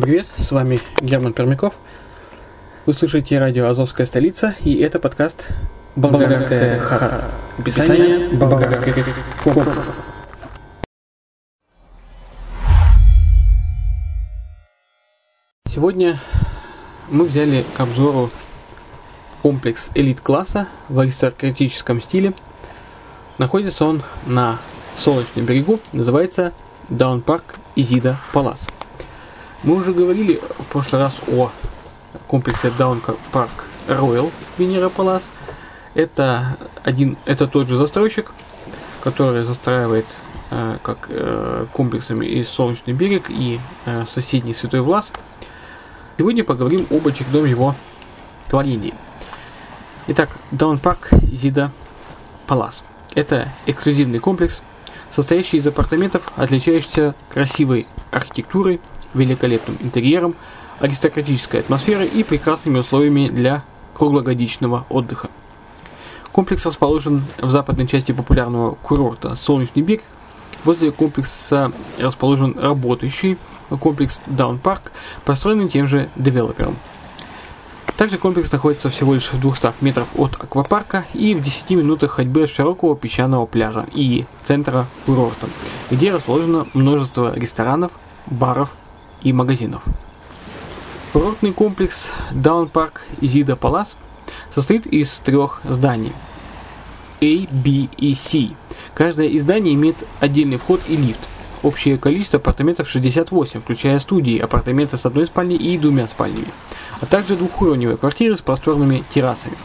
Всем привет, с вами Герман Пермяков. Вы слушаете радио «Азовская столица» и это подкаст «Болгарская хата». Описание конкурсов. Сегодня мы взяли к обзору комплекс элит-класса в аристократическом стиле. Находится он на Солнечном берегу, называется Даун Парк Изида Палас. Мы уже говорили в прошлый раз о комплексе Down Park Royal Венера Палас. Это, один, это тот же застройщик, который застраивает э, как э, комплексами и Солнечный берег, и э, соседний Святой Влас. Сегодня поговорим об очередном его творении. Итак, Down Park Зида Палас. Это эксклюзивный комплекс, состоящий из апартаментов, отличающийся красивой архитектурой, великолепным интерьером, аристократической атмосферой и прекрасными условиями для круглогодичного отдыха. Комплекс расположен в западной части популярного курорта Солнечный берег Возле комплекса расположен работающий комплекс Даун Парк, построенный тем же девелопером. Также комплекс находится всего лишь в 200 метров от аквапарка и в 10 минутах ходьбы от широкого песчаного пляжа и центра курорта, где расположено множество ресторанов, баров и магазинов. Курортный комплекс Даун Парк Изида Палас состоит из трех зданий A, B и C. Каждое из зданий имеет отдельный вход и лифт. Общее количество апартаментов 68, включая студии, апартаменты с одной спальней и двумя спальнями, а также двухуровневые квартиры с просторными террасами.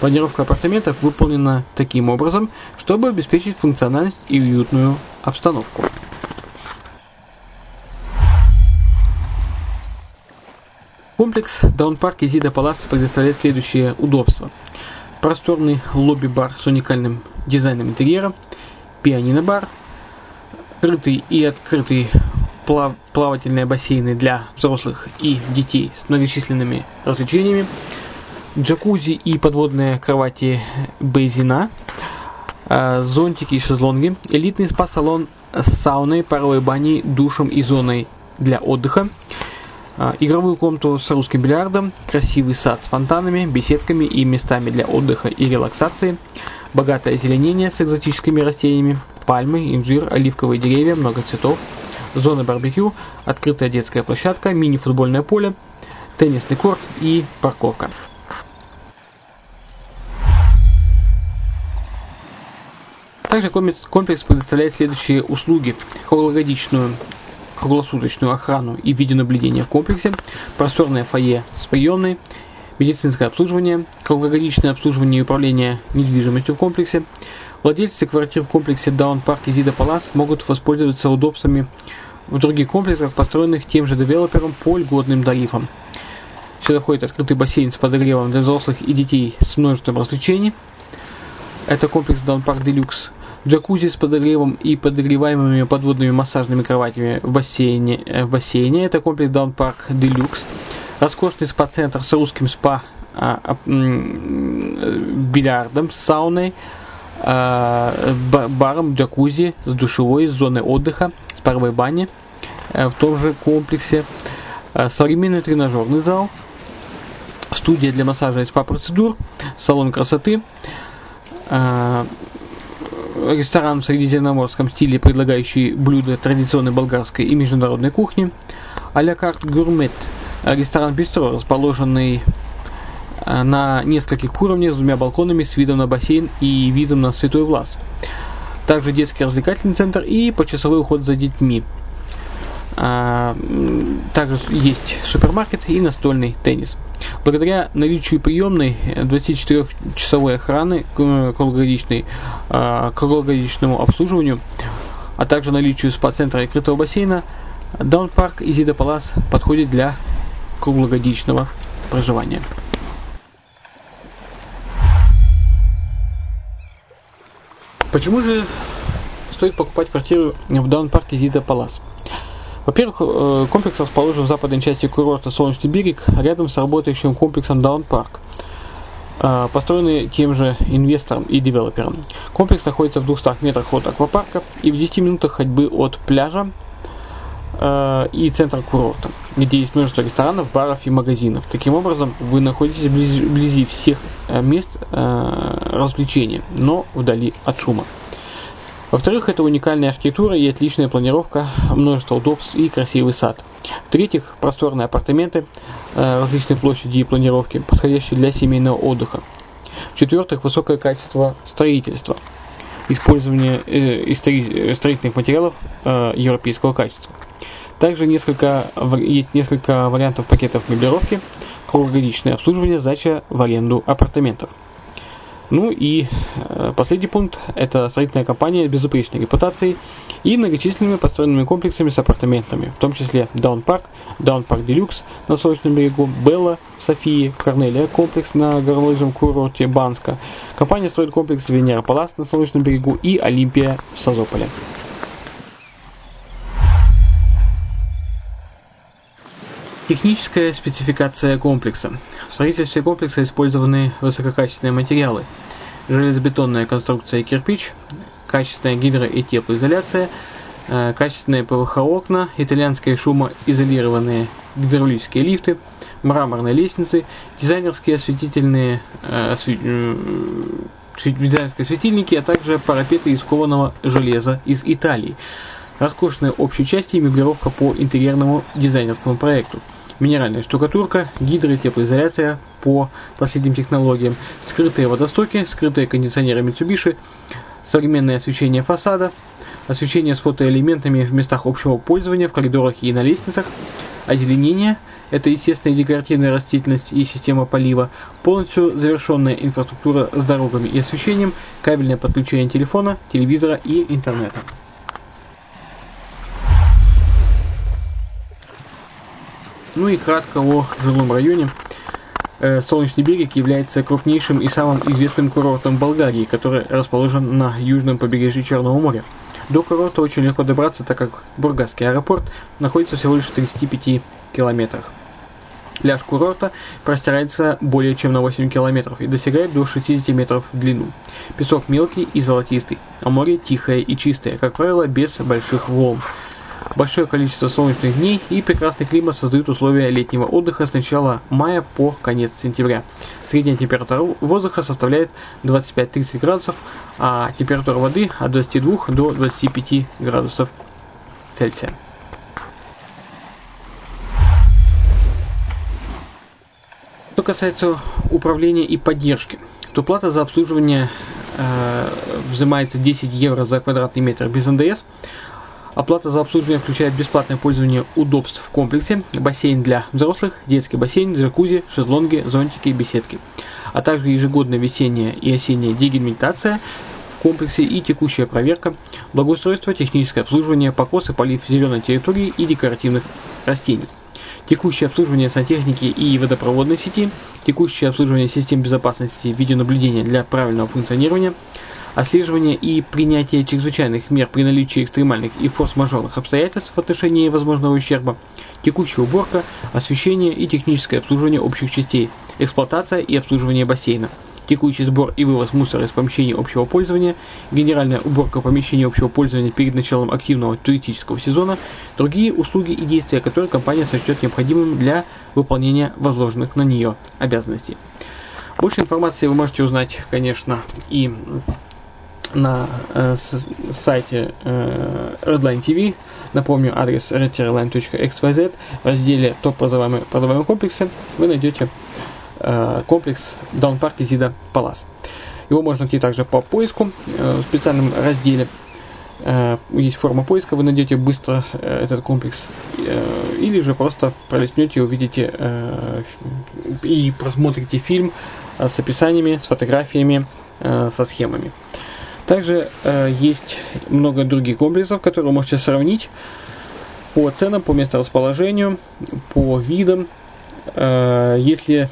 Планировка апартаментов выполнена таким образом, чтобы обеспечить функциональность и уютную обстановку. Комплекс Даунпарк Изида Палас предоставляет следующие удобства. Просторный лобби-бар с уникальным дизайном интерьера, пианино-бар, открытый и открытый плав плавательные бассейны для взрослых и детей с многочисленными развлечениями, джакузи и подводные кровати Бейзина, а, зонтики и шезлонги, элитный спа-салон с сауной, паровой баней, душем и зоной для отдыха, игровую комнату с русским бильярдом, красивый сад с фонтанами, беседками и местами для отдыха и релаксации, богатое озеленение с экзотическими растениями, пальмы, инжир, оливковые деревья, много цветов, зона барбекю, открытая детская площадка, мини-футбольное поле, теннисный корт и парковка. Также комплекс предоставляет следующие услуги. Круглогодичную круглосуточную охрану и видеонаблюдение в комплексе, просторное фойе с приемной, медицинское обслуживание, круглогодичное обслуживание и управление недвижимостью в комплексе. Владельцы квартир в комплексе Dawn Park Izida Palace могут воспользоваться удобствами в других комплексах, построенных тем же девелопером по льготным тарифам. Сюда входит открытый бассейн с подогревом для взрослых и детей с множеством развлечений. Это комплекс Dawn Park Deluxe джакузи с подогревом и подогреваемыми подводными массажными кроватями в бассейне. Э, в бассейне. Это комплекс Dawn Park Deluxe. Роскошный спа-центр с русским спа а, а, бильярдом, с сауной, а, баром, джакузи, с душевой, с зоной отдыха, с паровой баней а, в том же комплексе. Современный тренажерный зал, студия для массажа и спа-процедур, салон красоты, ресторан в средиземноморском стиле, предлагающий блюда традиционной болгарской и международной кухни, а-ля карт гурмет, ресторан бистро, расположенный э, на нескольких уровнях с двумя балконами с видом на бассейн и видом на Святой Влас. Также детский развлекательный центр и почасовой уход за детьми. А, также есть супермаркет и настольный теннис. Благодаря наличию приемной 24-часовой охраны круглогодичной, а, круглогодичному обслуживанию, а также наличию спа-центра и крытого бассейна, Даунпарк и Зида Палас подходит для круглогодичного проживания. Почему же стоит покупать квартиру в Даунпарке Зида Палас? Во-первых, э, комплекс расположен в западной части курорта Солнечный берег, рядом с работающим комплексом Даун Парк, э, построенный тем же инвестором и девелопером. Комплекс находится в 200 метрах от аквапарка и в 10 минутах ходьбы от пляжа э, и центра курорта, где есть множество ресторанов, баров и магазинов. Таким образом, вы находитесь вблизи всех мест развлечения, но вдали от шума. Во-вторых, это уникальная архитектура и отличная планировка, множество удобств и красивый сад. В-третьих, просторные апартаменты э, различной площади и планировки, подходящие для семейного отдыха. В-четвертых, высокое качество строительства, использование э, строительных материалов э, европейского качества. Также несколько, есть несколько вариантов пакетов меблировки, круглогодичное обслуживание, сдача в аренду апартаментов. Ну и э, последний пункт – это строительная компания с безупречной репутацией и многочисленными построенными комплексами с апартаментами, в том числе Dawn Park, Dawn Park Deluxe на Солнечном берегу, Белла София, Корнелия комплекс на горнолыжном курорте Банско. Компания строит комплекс Венера Палас на Солнечном берегу и Олимпия в Созополе. Техническая спецификация комплекса. В строительстве комплекса использованы высококачественные материалы. Железобетонная конструкция и кирпич, качественная гидро- и теплоизоляция, э, качественные ПВХ-окна, итальянские шумоизолированные гидравлические лифты, мраморные лестницы, дизайнерские осветительные э, дизайнерские светильники, а также парапеты из кованого железа из Италии. Роскошные общие части и меблировка по интерьерному дизайнерскому проекту. Минеральная штукатурка, гидро- и теплоизоляция по последним технологиям, скрытые водостоки, скрытые кондиционеры Mitsubishi, современное освещение фасада, освещение с фотоэлементами в местах общего пользования, в коридорах и на лестницах, озеленение – это естественная декоративная растительность и система полива, полностью завершенная инфраструктура с дорогами и освещением, кабельное подключение телефона, телевизора и интернета. Ну и кратко о жилом районе. Э, Солнечный берег является крупнейшим и самым известным курортом Болгарии, который расположен на южном побережье Черного моря. До курорта очень легко добраться, так как Бургасский аэропорт находится всего лишь в 35 километрах. Пляж курорта простирается более чем на 8 километров и достигает до 60 метров в длину. Песок мелкий и золотистый, а море тихое и чистое, как правило, без больших волн. Большое количество солнечных дней и прекрасный климат создают условия летнего отдыха с начала мая по конец сентября. Средняя температура воздуха составляет 25-30 градусов, а температура воды от 22 до 25 градусов Цельсия. Что касается управления и поддержки, то плата за обслуживание э, взимается 10 евро за квадратный метр без НДС. Оплата за обслуживание включает бесплатное пользование удобств в комплексе, бассейн для взрослых, детский бассейн, джакузи, шезлонги, зонтики и беседки, а также ежегодная весенняя и осенняя дегельминтация в комплексе и текущая проверка, благоустройство, техническое обслуживание, покос и полив зеленой территории и декоративных растений. Текущее обслуживание сантехники и водопроводной сети, текущее обслуживание систем безопасности видеонаблюдения для правильного функционирования, отслеживание и принятие чрезвычайных мер при наличии экстремальных и форс-мажорных обстоятельств в отношении возможного ущерба, текущая уборка, освещение и техническое обслуживание общих частей, эксплуатация и обслуживание бассейна – текущий сбор и вывоз мусора из помещений общего пользования, генеральная уборка помещений общего пользования перед началом активного туристического сезона, другие услуги и действия, которые компания сочтет необходимым для выполнения возложенных на нее обязанностей. Больше информации вы можете узнать, конечно, и на э, сайте э, Redline TV. Напомню, адрес redline.xyz в разделе «Топ продаваемые, продаваемые комплексы» вы найдете Э, комплекс Даунпарк Изида Палас. Его можно найти также по поиску э, в специальном разделе. Э, есть форма поиска, вы найдете быстро этот комплекс, или же просто пролистнете, увидите и просмотрите фильм с описаниями, с фотографиями, со схемами. Также есть много других комплексов, которые вы можете сравнить по ценам, по месторасположению, по видам, Э, если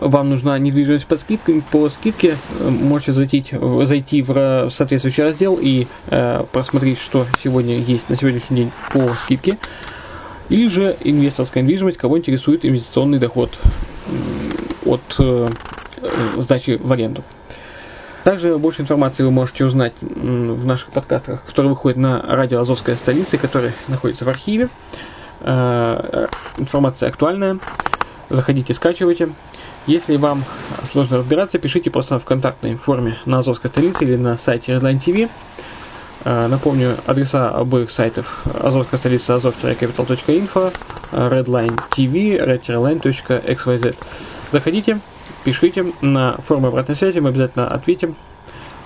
вам нужна недвижимость под скидкой, по скидке э, можете зайти, зайти в соответствующий раздел и э, посмотреть, что сегодня есть на сегодняшний день по скидке. Или же инвесторская недвижимость, кого интересует инвестиционный доход от э, сдачи в аренду. Также больше информации вы можете узнать в наших подкастах, которые выходят на радио Азовская столица, который находится в архиве. Э, информация актуальная. Заходите, скачивайте. Если вам сложно разбираться, пишите просто в контактной форме на Азовской столице или на сайте Redline TV. Э, напомню, адреса обоих сайтов Азовская столица azov-capital.info, Redline TV, redline.xyz. Заходите, пишите на форму обратной связи, мы обязательно ответим.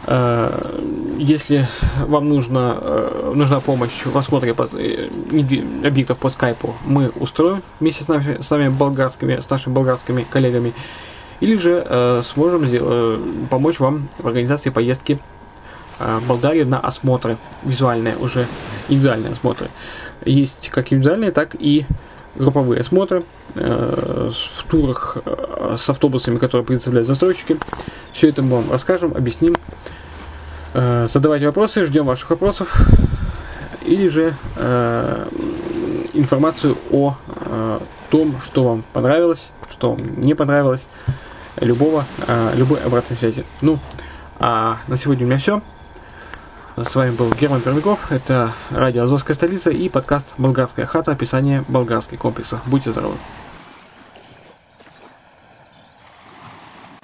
Э, если вам нужно, э, нужна помощь в осмотре э, объектов по скайпу, мы устроим вместе с нами, с нами болгарскими, с нашими болгарскими коллегами, или же сможем помочь вам в организации поездки в Болгарию на осмотры, визуальные уже, индивидуальные осмотры. Есть как индивидуальные, так и групповые осмотры э, в турах э, с автобусами, которые предоставляют застройщики. Все это мы вам расскажем, объясним. Э, задавайте вопросы, ждем ваших вопросов. Или же информацию о том, что вам понравилось, что вам не понравилось, любого, любой обратной связи. Ну, а на сегодня у меня все. С вами был Герман Пермяков, это радио «Азовская столица» и подкаст «Болгарская хата. Описание болгарских комплексов». Будьте здоровы!